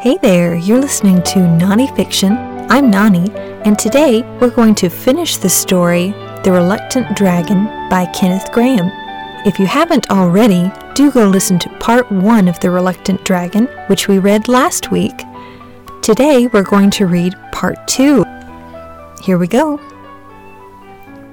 Hey there, you're listening to Nani Fiction. I'm Nani, and today we're going to finish the story The Reluctant Dragon by Kenneth Grahame. If you haven't already, do go listen to part one of The Reluctant Dragon, which we read last week. Today we're going to read part two. Here we go.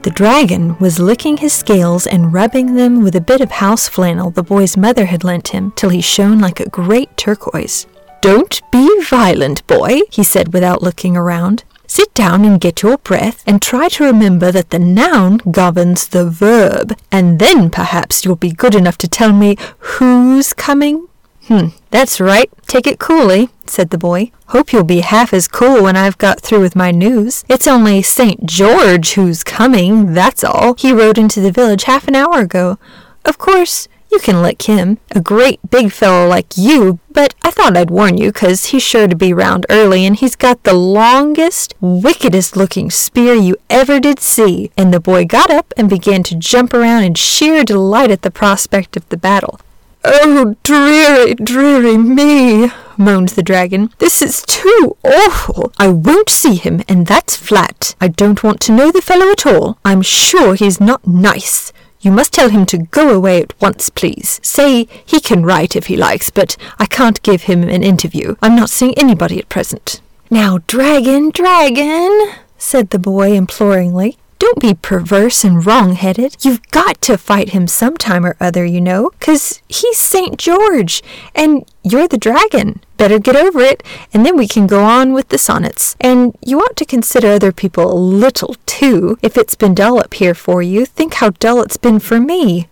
The dragon was licking his scales and rubbing them with a bit of house flannel the boy's mother had lent him till he shone like a great turquoise. Don't be violent, boy, he said without looking around. Sit down and get your breath and try to remember that the noun governs the verb, and then perhaps you'll be good enough to tell me who's coming. Hmm, that's right. Take it coolly, said the boy. Hope you'll be half as cool when I've got through with my news. It's only St. George who's coming, that's all. He rode into the village half an hour ago. Of course, you can lick him, a great big fellow like you, but I thought I'd warn you 'cause he's sure to be round early and he's got the longest, wickedest looking spear you ever did see. And the boy got up and began to jump around in sheer delight at the prospect of the battle. Oh, dreary, dreary me, moaned the dragon. This is too awful. I won't see him, and that's flat. I don't want to know the fellow at all. I'm sure he's not nice. You must tell him to go away at once, please. Say he can write if he likes, but I can't give him an interview. I'm not seeing anybody at present. Now, dragon, dragon, said the boy imploringly. Don't be perverse and wrong-headed. You've got to fight him sometime or other, you know, 'cause he's St. George, and you're the dragon. Better get over it, and then we can go on with the sonnets. And you ought to consider other people a little, too. If it's been dull up here for you, think how dull it's been for me.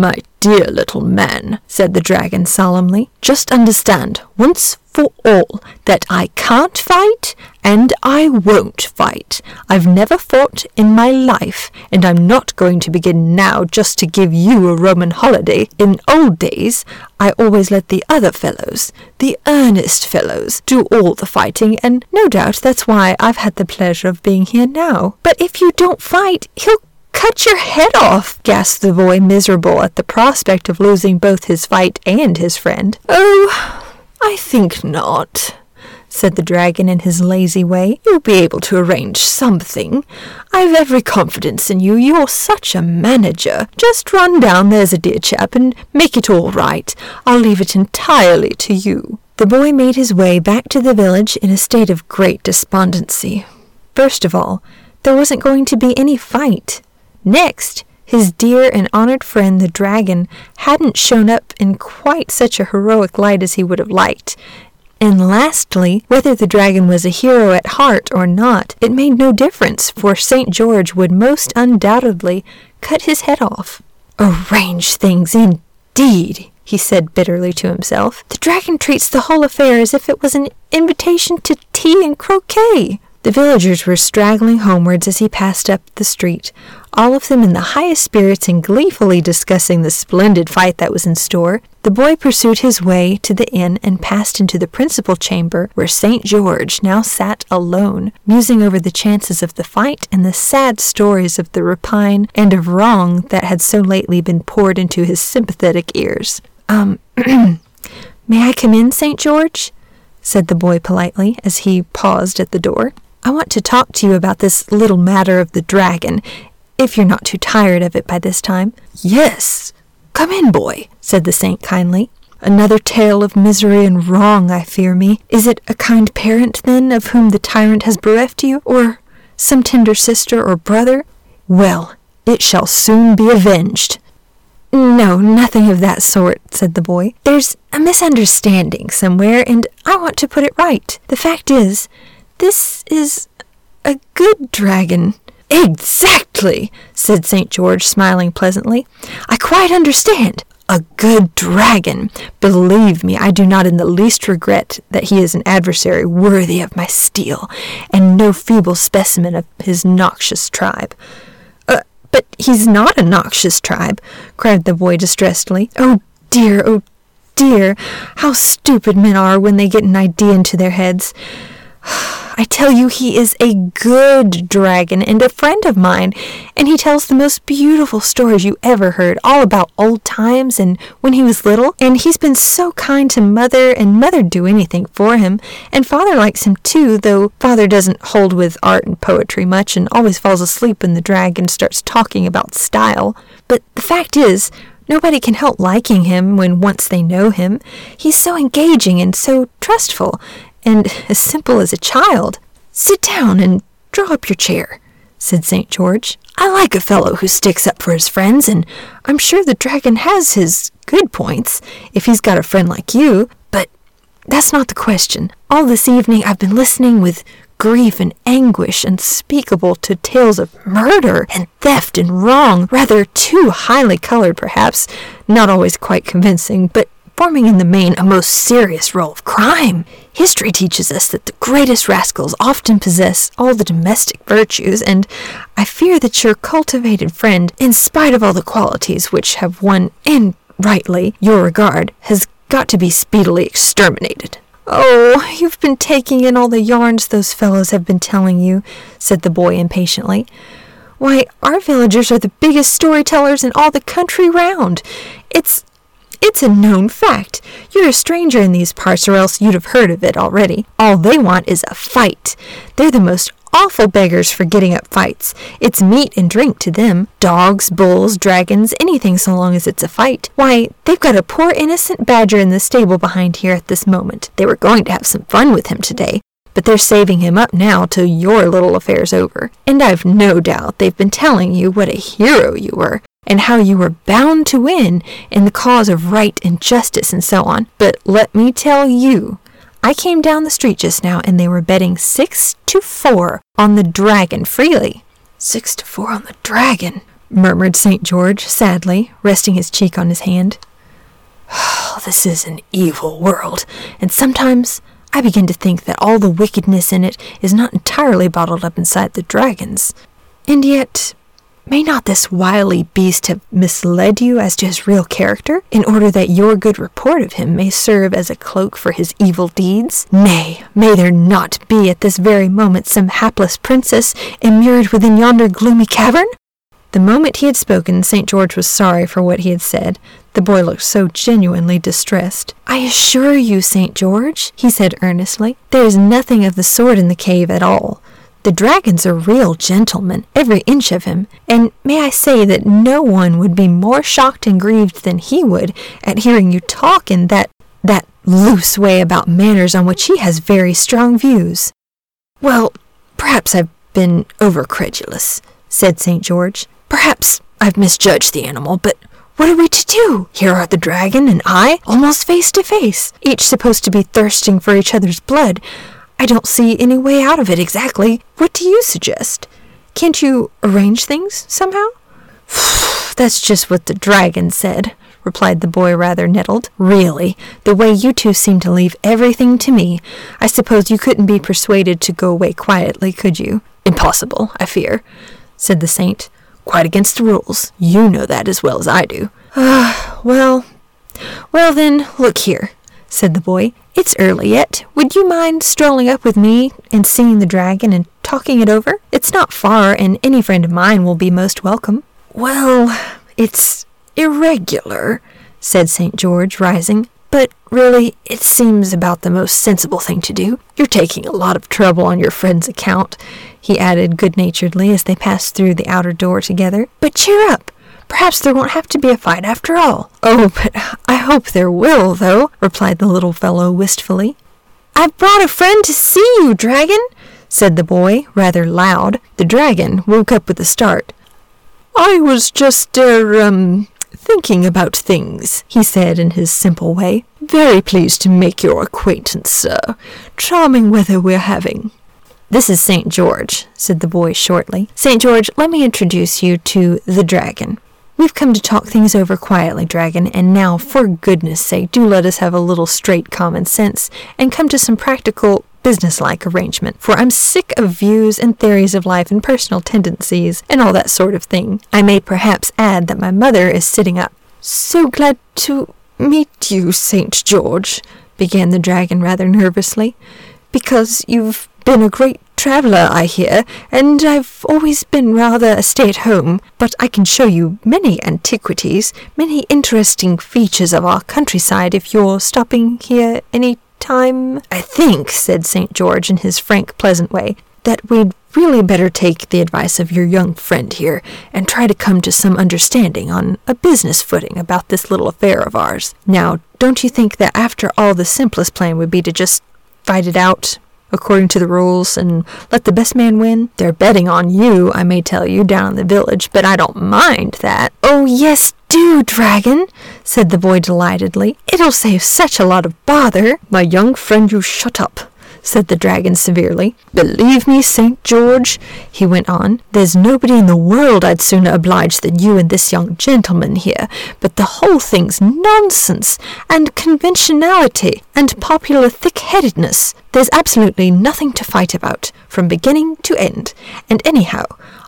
My dear little man, said the dragon solemnly, just understand, once for all, that I can't fight and I won't fight. I've never fought in my life, and I'm not going to begin now just to give you a Roman holiday. In old days, I always let the other fellows, the earnest fellows, do all the fighting, and no doubt that's why I've had the pleasure of being here now. But if you don't fight, he'll Cut your head off, gasped the boy, miserable at the prospect of losing both his fight and his friend. Oh, I think not, said the dragon in his lazy way. You'll be able to arrange something. I've every confidence in you. You're such a manager. Just run down, there's a dear chap, and make it all right. I'll leave it entirely to you. The boy made his way back to the village in a state of great despondency. First of all, there wasn't going to be any fight. Next, his dear and honored friend the dragon hadn't shown up in quite such a heroic light as he would have liked. And lastly, whether the dragon was a hero at heart or not, it made no difference, for St. George would most undoubtedly cut his head off. Arrange things indeed, he said bitterly to himself. The dragon treats the whole affair as if it was an invitation to tea and croquet. The villagers were straggling homewards as he passed up the street, all of them in the highest spirits and gleefully discussing the splendid fight that was in store. The boy pursued his way to the inn and passed into the principal chamber, where St. George now sat alone, musing over the chances of the fight and the sad stories of the rapine and of wrong that had so lately been poured into his sympathetic ears. Um, may I come in, St. George? said the boy politely as he paused at the door. I want to talk to you about this little matter of the dragon, if you're not too tired of it by this time. Yes, come in, boy, said the saint kindly. Another tale of misery and wrong, I fear me. Is it a kind parent, then, of whom the tyrant has bereft you, or some tender sister or brother? Well, it shall soon be avenged. No, nothing of that sort, said the boy. There's a misunderstanding somewhere, and I want to put it right. The fact is, this is a good dragon. Exactly, said St. George, smiling pleasantly. I quite understand. A good dragon. Believe me, I do not in the least regret that he is an adversary worthy of my steel, and no feeble specimen of his noxious tribe. Uh, but he's not a noxious tribe, cried the boy distressedly. Oh dear, oh dear, how stupid men are when they get an idea into their heads. I tell you, he is a good dragon and a friend of mine, and he tells the most beautiful stories you ever heard, all about old times and when he was little. And he's been so kind to Mother, and Mother'd do anything for him. And Father likes him too, though Father doesn't hold with art and poetry much and always falls asleep when the dragon starts talking about style. But the fact is, Nobody can help liking him when once they know him. He's so engaging and so trustful, and as simple as a child. Sit down and draw up your chair, said St. George. I like a fellow who sticks up for his friends, and I'm sure the dragon has his good points, if he's got a friend like you, but that's not the question. All this evening I've been listening with grief and anguish unspeakable to tales of murder and theft and wrong, rather too highly colored perhaps, not always quite convincing, but forming in the main a most serious roll of crime. History teaches us that the greatest rascals often possess all the domestic virtues, and I fear that your cultivated friend, in spite of all the qualities which have won, and rightly, your regard, has got to be speedily exterminated. Oh, you've been taking in all the yarns those fellows have been telling you, said the boy impatiently. Why, our villagers are the biggest storytellers in all the country round. It's it's a known fact. You're a stranger in these parts, or else you'd have heard of it already. All they want is a fight. They're the most awful beggars for getting up fights. It's meat and drink to them. Dogs, bulls, dragons, anything so long as it's a fight. Why, they've got a poor innocent badger in the stable behind here at this moment. They were going to have some fun with him today, but they're saving him up now till your little affair's over. And I've no doubt they've been telling you what a hero you were and how you were bound to win in the cause of right and justice and so on. But let me tell you, I came down the street just now and they were betting six to four on the dragon freely. Six to four on the dragon, murmured St. George sadly, resting his cheek on his hand. Oh, this is an evil world, and sometimes I begin to think that all the wickedness in it is not entirely bottled up inside the dragons. And yet, May not this wily beast have misled you as to his real character, in order that your good report of him may serve as a cloak for his evil deeds? Nay, may there not be at this very moment some hapless princess immured within yonder gloomy cavern? The moment he had spoken, St. George was sorry for what he had said. The boy looked so genuinely distressed. I assure you, St. George, he said earnestly, there is nothing of the sort in the cave at all. The dragon's a real gentleman, every inch of him, and may I say that no one would be more shocked and grieved than he would at hearing you talk in that that loose way about manners on which he has very strong views. Well, perhaps I've been over credulous, said St. George. Perhaps I've misjudged the animal, but what are we to do? Here are the dragon and I, almost face to face, each supposed to be thirsting for each other's blood. I don't see any way out of it exactly. What do you suggest? Can't you arrange things somehow? That's just what the dragon said, replied the boy rather nettled. Really, the way you two seem to leave everything to me, I suppose you couldn't be persuaded to go away quietly, could you? Impossible, I fear, said the saint. Quite against the rules. You know that as well as I do. Ah, well, well then, look here, said the boy. It's early yet. Would you mind strolling up with me and seeing the dragon and talking it over? It's not far, and any friend of mine will be most welcome. Well, it's irregular, said St. George, rising. But really, it seems about the most sensible thing to do. You're taking a lot of trouble on your friend's account, he added good naturedly as they passed through the outer door together. But cheer up. Perhaps there won't have to be a fight after all. Oh, but I hope there will, though, replied the little fellow wistfully. I've brought a friend to see you, dragon, said the boy, rather loud. The dragon woke up with a start. I was just, er, um, thinking about things, he said in his simple way. Very pleased to make your acquaintance, sir. Charming weather we're having. This is St. George, said the boy shortly. St. George, let me introduce you to the dragon. We've come to talk things over quietly, Dragon, and now, for goodness sake, do let us have a little straight common sense and come to some practical, businesslike arrangement, for I'm sick of views and theories of life and personal tendencies and all that sort of thing. I may perhaps add that my mother is sitting up. So glad to meet you, St. George, began the dragon rather nervously. because you've been a great traveller, I hear, and I've always been rather a stay at home, but I can show you many antiquities, many interesting features of our countryside if you're stopping here any time. I think, said St. George in his frank, pleasant way, that we'd really better take the advice of your young friend here and try to come to some understanding on a business footing about this little affair of ours. Now, don't you think that after all the simplest plan would be to just fight it out according to the rules and let the best man win? They're betting on you, I may tell you, down in the village, but I don't mind that. Oh, yes, do, dragon, said the boy delightedly. It'll save such a lot of bother. My young friend, you shut up, said the dragon severely. Believe me, St. George, he went on, there's nobody in the world I'd sooner oblige than you and this young gentleman here, but the whole thing's nonsense, and conventionality, and popular thick-headedness. There's absolutely nothing to fight about, from beginning to end, and anyhow,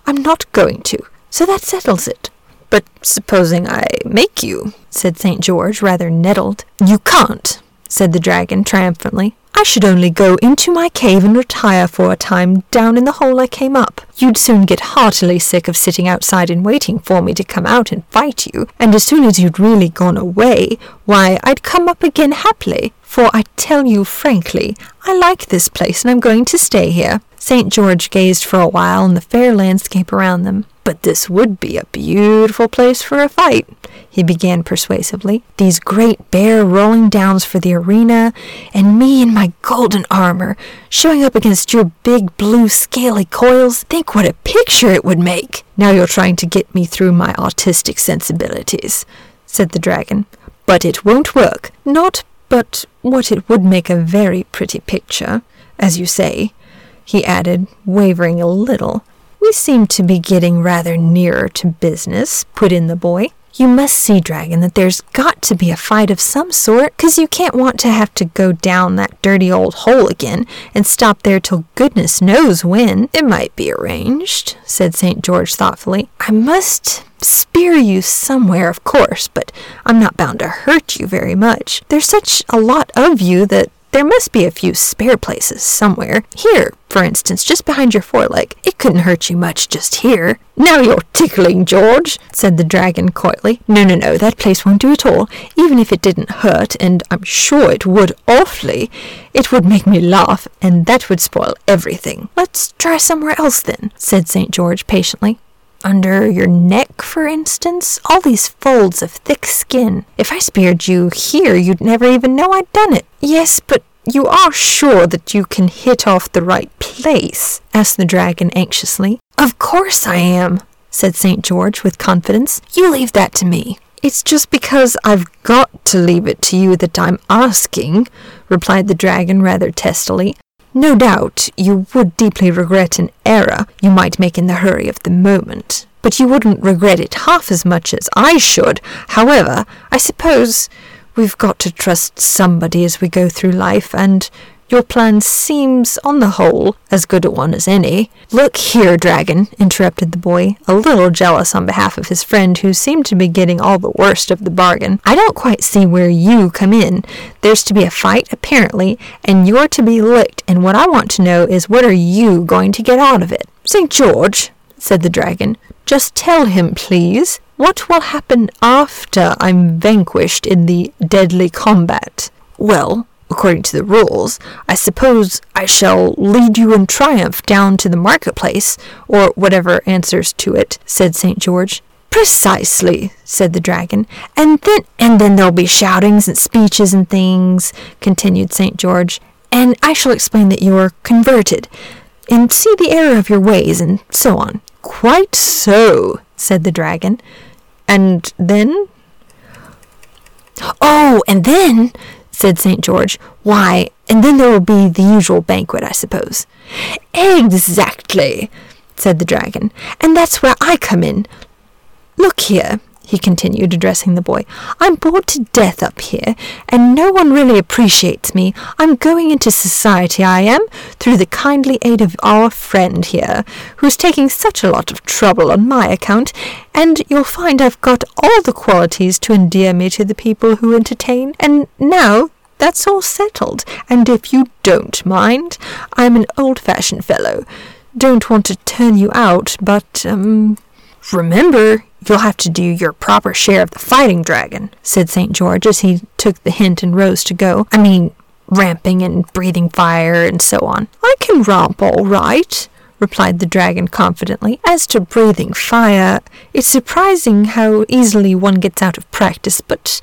I'm not going to, so that settles it. But supposing I make you, said St. George, rather nettled. You can't, said the dragon triumphantly. I should only go into my cave and retire for a time down in the hole I came up. You'd soon get heartily sick of sitting outside and waiting for me to come out and fight you, and as soon as you'd really gone away, why, I'd come up again happily, for I tell you frankly, I like this place and I'm going to stay here. St. George gazed for a while on the fair landscape around them. But this would be a beautiful place for a fight, he began persuasively. These great bare rolling downs for the arena, and me in my golden armor, showing up against your big blue scaly coils. Think what a picture it would make! Now you're trying to get me through my artistic sensibilities, said the dragon. But it won't work. Not but what it would make a very pretty picture, as you say, he added, wavering a little. We seem to be getting rather nearer to business, put in the boy. You must see, Dragon, that there's got to be a fight of some sort, 'cause you can't want to have to go down that dirty old hole again and stop there till goodness knows when. It might be arranged, said St. George thoughtfully. I must spear you somewhere, of course, but I'm not bound to hurt you very much. There's such a lot of you that there must be a few spare places somewhere. Here, for instance, just behind your foreleg. It couldn't hurt you much just here. Now you're tickling, George, said the dragon coyly. No, no, no, that place won't do at all. Even if it didn't hurt, and I'm sure it would awfully, it would make me laugh, and that would spoil everything. Let's try somewhere else then, said St. George patiently under your neck, for instance, all these folds of thick skin. If I speared you here, you'd never even know I'd done it. Yes, but you are sure that you can hit off the right place? asked the dragon anxiously. Of course I am, said St. George with confidence. You leave that to me. It's just because I've got to leave it to you that I'm asking, replied the dragon rather testily. No doubt you would deeply regret an error you might make in the hurry of the moment, but you wouldn't regret it half as much as I should. However, I suppose we've got to trust somebody as we go through life, and your plan seems, on the whole, as good a one as any. Look here, Dragon, interrupted the boy, a little jealous on behalf of his friend, who seemed to be getting all the worst of the bargain. I don't quite see where you come in. There's to be a fight, apparently, and you're to be licked, and what I want to know is what are you going to get out of it? St. George, said the dragon, just tell him, please. What will happen after I'm vanquished in the deadly combat? Well, according to the rules, I suppose I shall lead you in triumph down to the marketplace, or whatever answers to it, said St. George. Precisely, said the dragon. And then and then there'll be shoutings and speeches and things, continued St. George, and I shall explain that you're converted, and see the error of your ways, and so on. Quite so, said the dragon. And then? Oh, and then, said St. George. Why, and then there will be the usual banquet, I suppose. Exactly, said the dragon. And that's where I come in. Look here, he continued, addressing the boy. I'm bored to death up here, and no one really appreciates me. I'm going into society, I am, through the kindly aid of our friend here, who's taking such a lot of trouble on my account, and you'll find I've got all the qualities to endear me to the people who entertain. And now that's all settled, and if you don't mind, I'm an old-fashioned fellow. Don't want to turn you out, but, um, remember, you'll have to do your proper share of the fighting dragon, said St. George as he took the hint and rose to go. I mean, ramping and breathing fire and so on. I can romp all right, replied the dragon confidently. As to breathing fire, it's surprising how easily one gets out of practice, but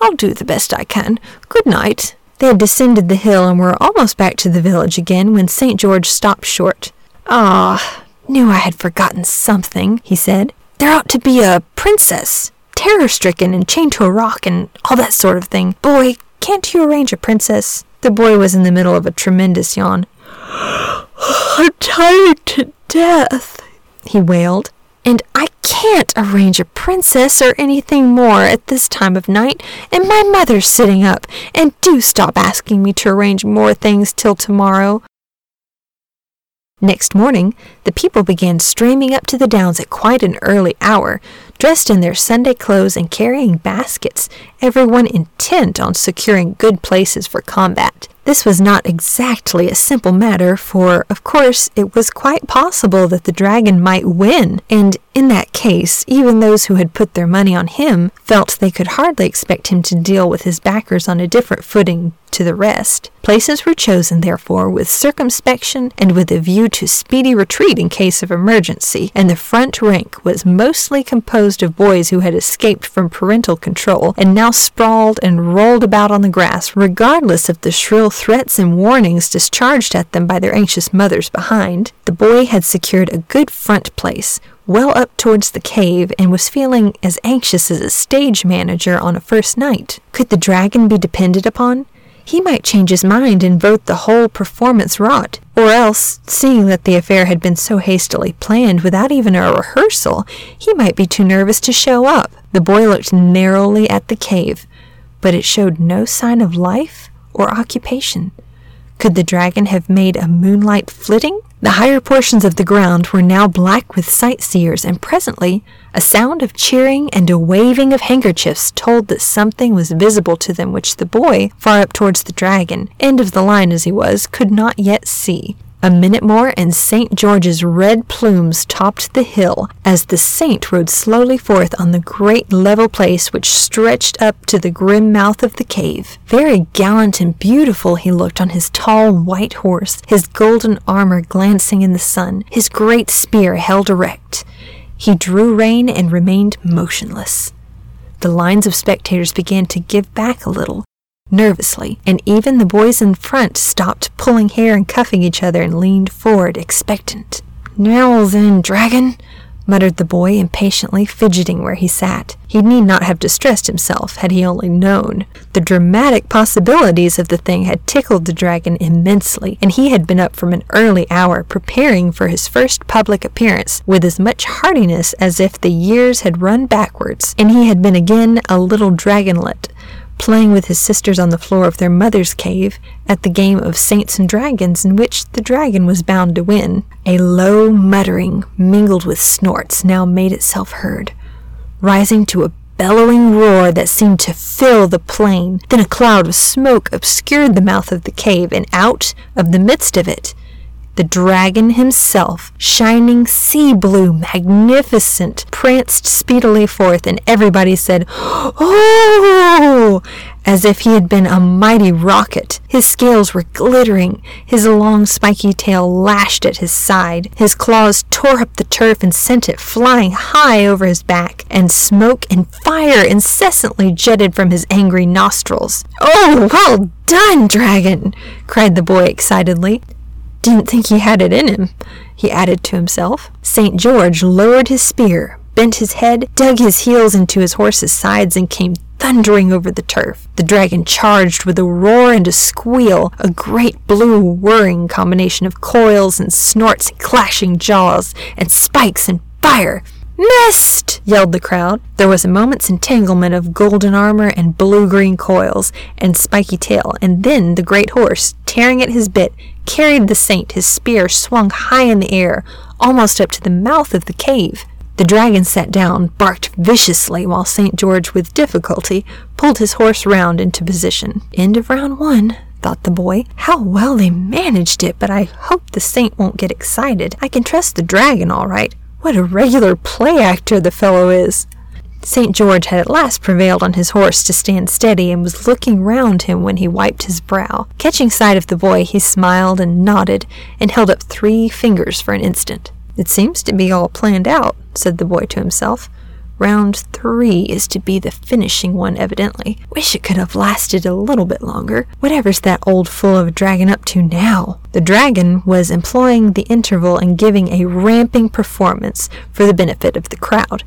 I'll do the best I can. Good night. They had descended the hill and were almost back to the village again when St. George stopped short. Ah, knew I had forgotten something, he said. There ought to be a princess, terror stricken and chained to a rock and all that sort of thing. Boy, can't you arrange a princess? The boy was in the middle of a tremendous yawn. I'm tired to death, he wailed. And I can't arrange a princess or anything more at this time of night, and my mother's sitting up, and do stop asking me to arrange more things till tomorrow. Next morning, the people began streaming up to the downs at quite an early hour, dressed in their Sunday clothes and carrying baskets, everyone intent on securing good places for combat. This was not exactly a simple matter, for, of course, it was quite possible that the dragon might win, and in that case, even those who had put their money on him felt they could hardly expect him to deal with his backers on a different footing to the rest. Places were chosen, therefore, with circumspection and with a view to speedy retreat in case of emergency, and the front rank was mostly composed of boys who had escaped from parental control and now sprawled and rolled about on the grass, regardless of the shrill threats and warnings discharged at them by their anxious mothers behind. The boy had secured a good front place, well up towards the cave and was feeling as anxious as a stage manager on a first night. Could the dragon be depended upon? He might change his mind and vote the whole performance rot. Or else, seeing that the affair had been so hastily planned without even a rehearsal, he might be too nervous to show up. The boy looked narrowly at the cave, but it showed no sign of life or occupation. Could the dragon have made a moonlight flitting? The higher portions of the ground were now black with sightseers, and presently a sound of cheering and a waving of handkerchiefs told that something was visible to them which the boy, far up towards the dragon, end of the line as he was, could not yet see. A minute more, and St. George's red plumes topped the hill as the saint rode slowly forth on the great level place which stretched up to the grim mouth of the cave. Very gallant and beautiful he looked on his tall white horse, his golden armor glancing in the sun, his great spear held erect. He drew rein and remained motionless. The lines of spectators began to give back a little, nervously, and even the boys in front stopped pulling hair and cuffing each other and leaned forward, expectant. Now then, dragon, muttered the boy impatiently, fidgeting where he sat. He need not have distressed himself had he only known. The dramatic possibilities of the thing had tickled the dragon immensely, and he had been up from an early hour preparing for his first public appearance with as much heartiness as if the years had run backwards, and he had been again a little dragonlet playing with his sisters on the floor of their mother's cave at the game of saints and dragons in which the dragon was bound to win. A low muttering, mingled with snorts, now made itself heard, rising to a bellowing roar that seemed to fill the plain. Then a cloud of smoke obscured the mouth of the cave, and out of the midst of it the dragon himself, shining sea blue, magnificent, pranced speedily forth, and everybody said, Oh! as if he had been a mighty rocket. His scales were glittering, his long spiky tail lashed at his side, his claws tore up the turf and sent it flying high over his back, and smoke and fire incessantly jetted from his angry nostrils. Oh, well done, dragon! cried the boy excitedly. Didn't think he had it in him, he added to himself. St. George lowered his spear, bent his head, dug his heels into his horse's sides, and came thundering over the turf. The dragon charged with a roar and a squeal, a great blue whirring combination of coils and snorts and clashing jaws, and spikes and fire. Missed! yelled the crowd. There was a moment's entanglement of golden armor and blue green coils and spiky tail, and then the great horse, tearing at his bit, carried the saint, his spear swung high in the air, almost up to the mouth of the cave. The dragon sat down, barked viciously, while St. George, with difficulty, pulled his horse round into position. End of round one, thought the boy. How well they managed it, but I hope the saint won't get excited. I can trust the dragon all right. What a regular play actor the fellow is. St. George had at last prevailed on his horse to stand steady and was looking round him when he wiped his brow. Catching sight of the boy, he smiled and nodded and held up three fingers for an instant. It seems to be all planned out, said the boy to himself. Round three is to be the finishing one, evidently. Wish it could have lasted a little bit longer. Whatever's that old fool of a dragon up to now? The dragon was employing the interval and giving a ramping performance for the benefit of the crowd.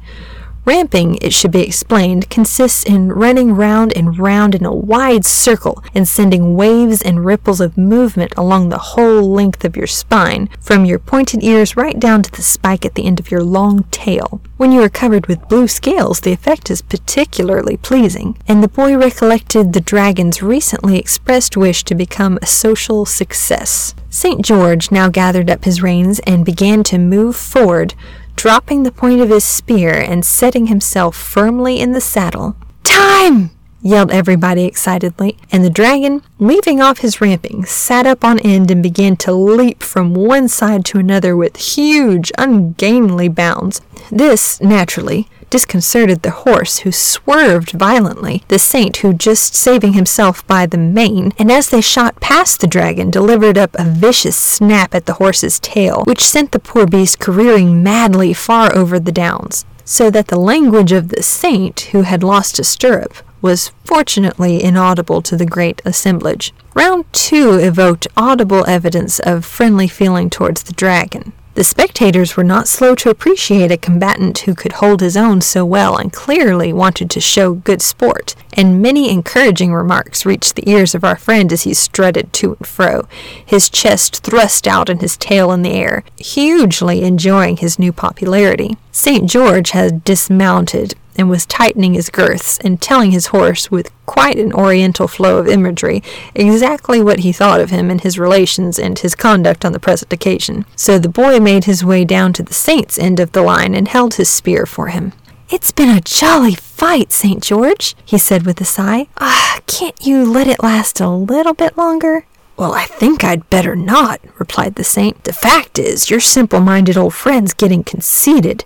Ramping, it should be explained, consists in running round and round in a wide circle and sending waves and ripples of movement along the whole length of your spine, from your pointed ears right down to the spike at the end of your long tail. When you are covered with blue scales, the effect is particularly pleasing, and the boy recollected the dragon's recently expressed wish to become a social success. St. George now gathered up his reins and began to move forward dropping the point of his spear and setting himself firmly in the saddle. Time! yelled everybody excitedly, and the dragon, leaving off his ramping, sat up on end and began to leap from one side to another with huge, ungainly bounds. This, naturally, disconcerted the horse, who swerved violently, the saint, who just saving himself by the mane, and as they shot past the dragon, delivered up a vicious snap at the horse's tail, which sent the poor beast careering madly far over the downs, so that the language of the saint, who had lost a stirrup, was fortunately inaudible to the great assemblage. Round two evoked audible evidence of friendly feeling towards the dragon. The spectators were not slow to appreciate a combatant who could hold his own so well and clearly wanted to show good sport, and many encouraging remarks reached the ears of our friend as he strutted to and fro, his chest thrust out and his tail in the air, hugely enjoying his new popularity. St. George had dismounted and was tightening his girths and telling his horse with quite an oriental flow of imagery exactly what he thought of him and his relations and his conduct on the present occasion. So the boy made his way down to the saint's end of the line and held his spear for him. It's been a jolly fight, St. George, he said with a sigh. Ah, can't you let it last a little bit longer? Well, I think I'd better not, replied the saint. The fact is, your simple minded old friend's getting conceited,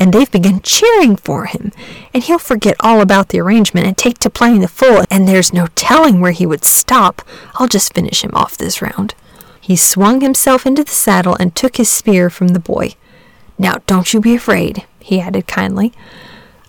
and they've begun cheering for him, and he'll forget all about the arrangement and take to playing the fool, and there's no telling where he would stop. I'll just finish him off this round. He swung himself into the saddle and took his spear from the boy. Now, don't you be afraid, he added kindly.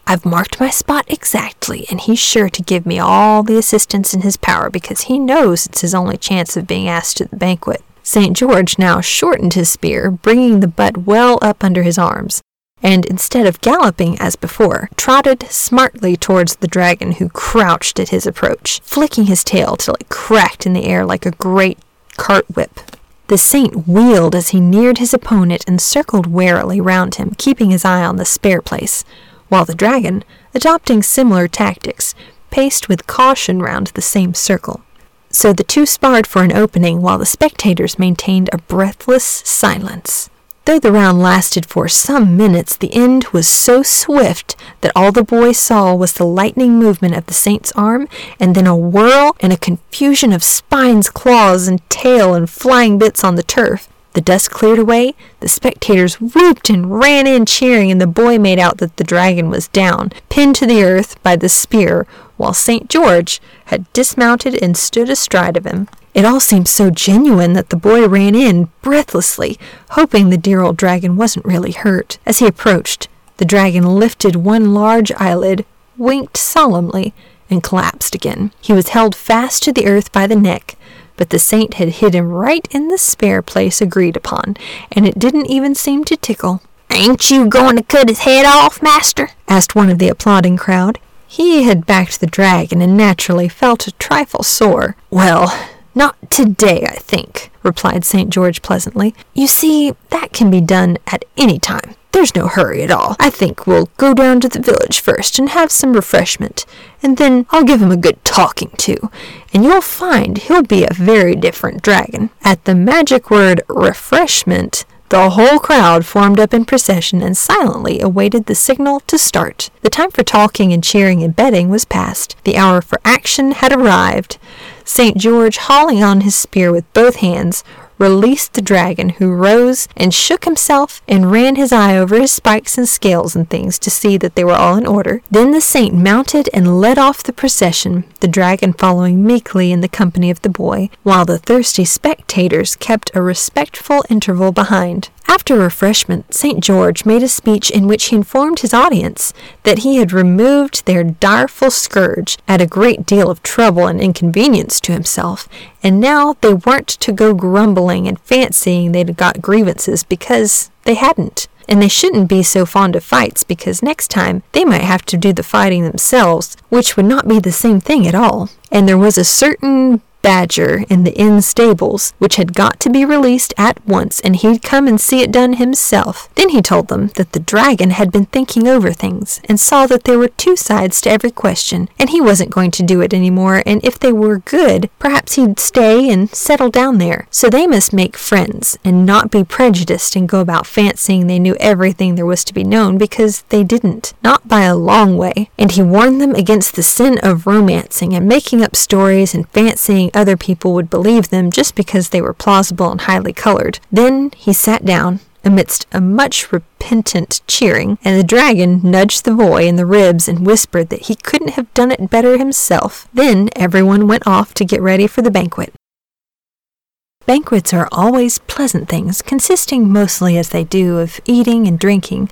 I've marked my spot exactly, and he's sure to give me all the assistance in his power because he knows it's his only chance of being asked to the banquet. St. George now shortened his spear, bringing the butt well up under his arms and instead of galloping as before, trotted smartly towards the dragon who crouched at his approach, flicking his tail till it cracked in the air like a great cart whip. The saint wheeled as he neared his opponent and circled warily round him, keeping his eye on the spare place, while the dragon, adopting similar tactics, paced with caution round the same circle. So the two sparred for an opening while the spectators maintained a breathless silence. Though the round lasted for some minutes, the end was so swift that all the boy saw was the lightning movement of the saint's arm, and then a whirl and a confusion of spines, claws, and tail and flying bits on the turf. The dust cleared away, the spectators whooped and ran in cheering, and the boy made out that the dragon was down, pinned to the earth by the spear, while St. George had dismounted and stood astride of him. It all seemed so genuine that the boy ran in breathlessly, hoping the dear old dragon wasn't really hurt. As he approached, the dragon lifted one large eyelid, winked solemnly, and collapsed again. He was held fast to the earth by the neck, but the saint had hit him right in the spare place agreed upon, and it didn't even seem to tickle. Ain't you going to cut his head off, master? asked one of the applauding crowd. He had backed the dragon and naturally felt a trifle sore. Well, not today, I think, replied St. George pleasantly. You see, that can be done at any time. There's no hurry at all. I think we'll go down to the village first and have some refreshment, and then I'll give him a good talking to, and you'll find he'll be a very different dragon. At the magic word refreshment, The whole crowd formed up in procession and silently awaited the signal to start. The time for talking and cheering and betting was past. The hour for action had arrived. St. George, hauling on his spear with both hands, released the dragon, who rose and shook himself and ran his eye over his spikes and scales and things to see that they were all in order. Then the saint mounted and led off the procession, the dragon following meekly in the company of the boy, while the thirsty spectators kept a respectful interval behind. After refreshment, St. George made a speech in which he informed his audience that he had removed their direful scourge at a great deal of trouble and inconvenience to himself, and now they weren't to go grumbling and fancying they'd got grievances because they hadn't. And they shouldn't be so fond of fights because next time they might have to do the fighting themselves, which would not be the same thing at all. And there was a certain badger in the inn stables, which had got to be released at once, and he'd come and see it done himself. Then he told them that the dragon had been thinking over things, and saw that there were two sides to every question, and he wasn't going to do it any more, and if they were good, perhaps he'd stay and settle down there. So they must make friends, and not be prejudiced and go about fancying they knew everything there was to be known, because they didn't, not by a long way. And he warned them against the sin of romancing and making up stories and fancying other people would believe them just because they were plausible and highly colored. Then he sat down amidst a much repentant cheering, and the dragon nudged the boy in the ribs and whispered that he couldn't have done it better himself. Then everyone went off to get ready for the banquet. Banquets are always pleasant things, consisting mostly as they do of eating and drinking,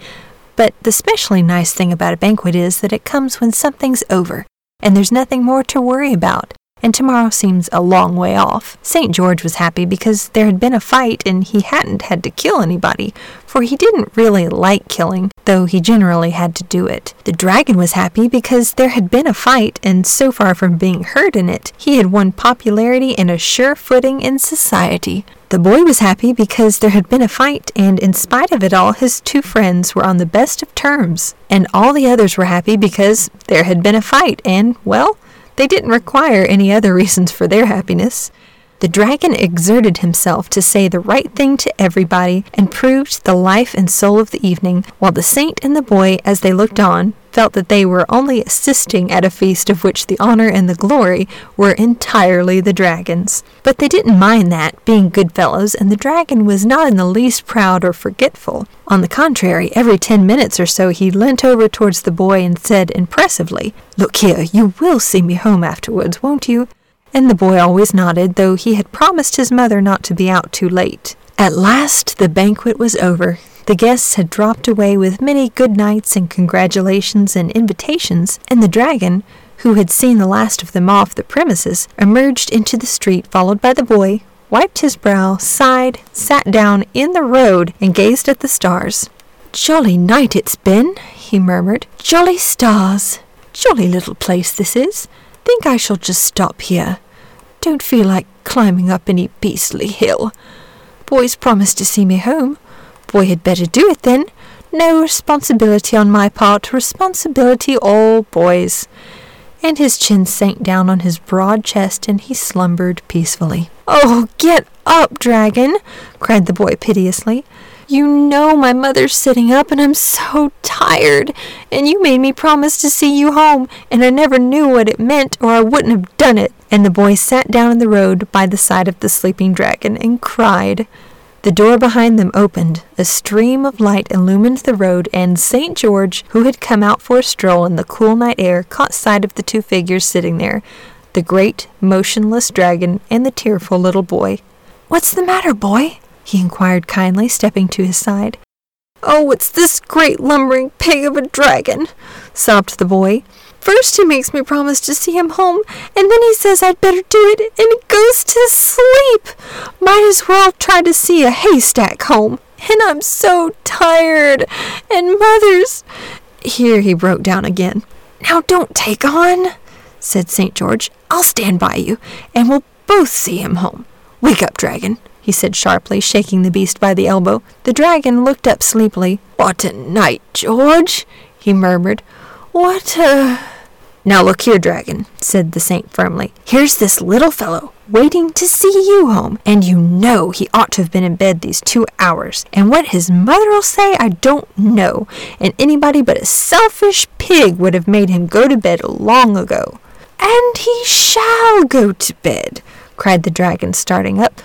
but the specially nice thing about a banquet is that it comes when something's over, and there's nothing more to worry about and tomorrow seems a long way off. St. George was happy because there had been a fight and he hadn't had to kill anybody, for he didn't really like killing, though he generally had to do it. The dragon was happy because there had been a fight, and so far from being hurt in it, he had won popularity and a sure footing in society. The boy was happy because there had been a fight, and in spite of it all, his two friends were on the best of terms. And all the others were happy because there had been a fight, and, well, they didn't require any other reasons for their happiness. The dragon exerted himself to say the right thing to everybody and proved the life and soul of the evening, while the saint and the boy, as they looked on, felt that they were only assisting at a feast of which the honor and the glory were entirely the dragon's. But they didn't mind that, being good fellows, and the dragon was not in the least proud or forgetful. On the contrary, every ten minutes or so he leant over towards the boy and said impressively, Look here, you will see me home afterwards, won't you? and the boy always nodded, though he had promised his mother not to be out too late. At last the banquet was over. The guests had dropped away with many good nights and congratulations and invitations, and the dragon, who had seen the last of them off the premises, emerged into the street followed by the boy, wiped his brow, sighed, sat down in the road, and gazed at the stars. Jolly night it's been, he murmured. Jolly stars. Jolly little place this is think I shall just stop here. Don't feel like climbing up any beastly hill. Boy's promised to see me home. Boy had better do it then. No responsibility on my part, responsibility all boys. And his chin sank down on his broad chest and he slumbered peacefully. Oh, get up, dragon! cried the boy piteously. You know my mother's sitting up and I'm so tired. And you made me promise to see you home, and I never knew what it meant or I wouldn't have done it. And the boy sat down in the road by the side of the sleeping dragon and cried. The door behind them opened, a stream of light illumined the road, and St. George, who had come out for a stroll in the cool night air, caught sight of the two figures sitting there the great, motionless dragon and the tearful little boy. What's the matter, boy? he inquired kindly, stepping to his side. Oh, it's this great lumbering pig of a dragon, sobbed the boy. First he makes me promise to see him home, and then he says I'd better do it, and he goes to sleep. Might as well try to see a haystack home. And I'm so tired. And mother's. Here he broke down again. Now don't take on, said St. George. I'll stand by you, and we'll both see him home. Wake up, dragon he said sharply, shaking the beast by the elbow. The dragon looked up sleepily. What a night, George, he murmured. What a. Now look here, dragon, said the saint firmly. Here's this little fellow waiting to see you home, and you know he ought to have been in bed these two hours. And what his mother'll say, I don't know, and anybody but a selfish pig would have made him go to bed long ago. And he shall go to bed, cried the dragon, starting up.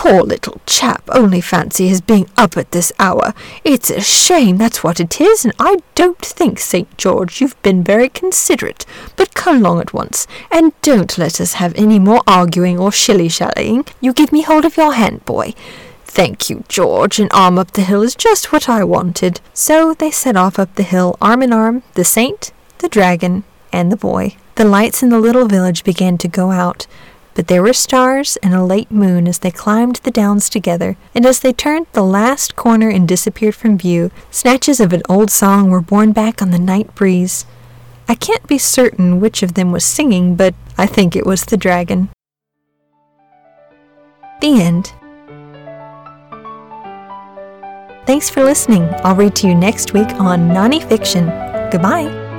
Poor little chap, only fancy his being up at this hour. It's a shame, that's what it is, and I don't think, St. George, you've been very considerate. But come along at once, and don't let us have any more arguing or shilly-shallying. You give me hold of your hand, boy. Thank you, George. An arm up the hill is just what I wanted. So they set off up the hill, arm in arm, the saint, the dragon, and the boy. The lights in the little village began to go out. But there were stars and a late moon as they climbed the downs together, and as they turned the last corner and disappeared from view, snatches of an old song were borne back on the night breeze. I can't be certain which of them was singing, but I think it was the dragon. The end. Thanks for listening. I'll read to you next week on Nani Fiction. Goodbye.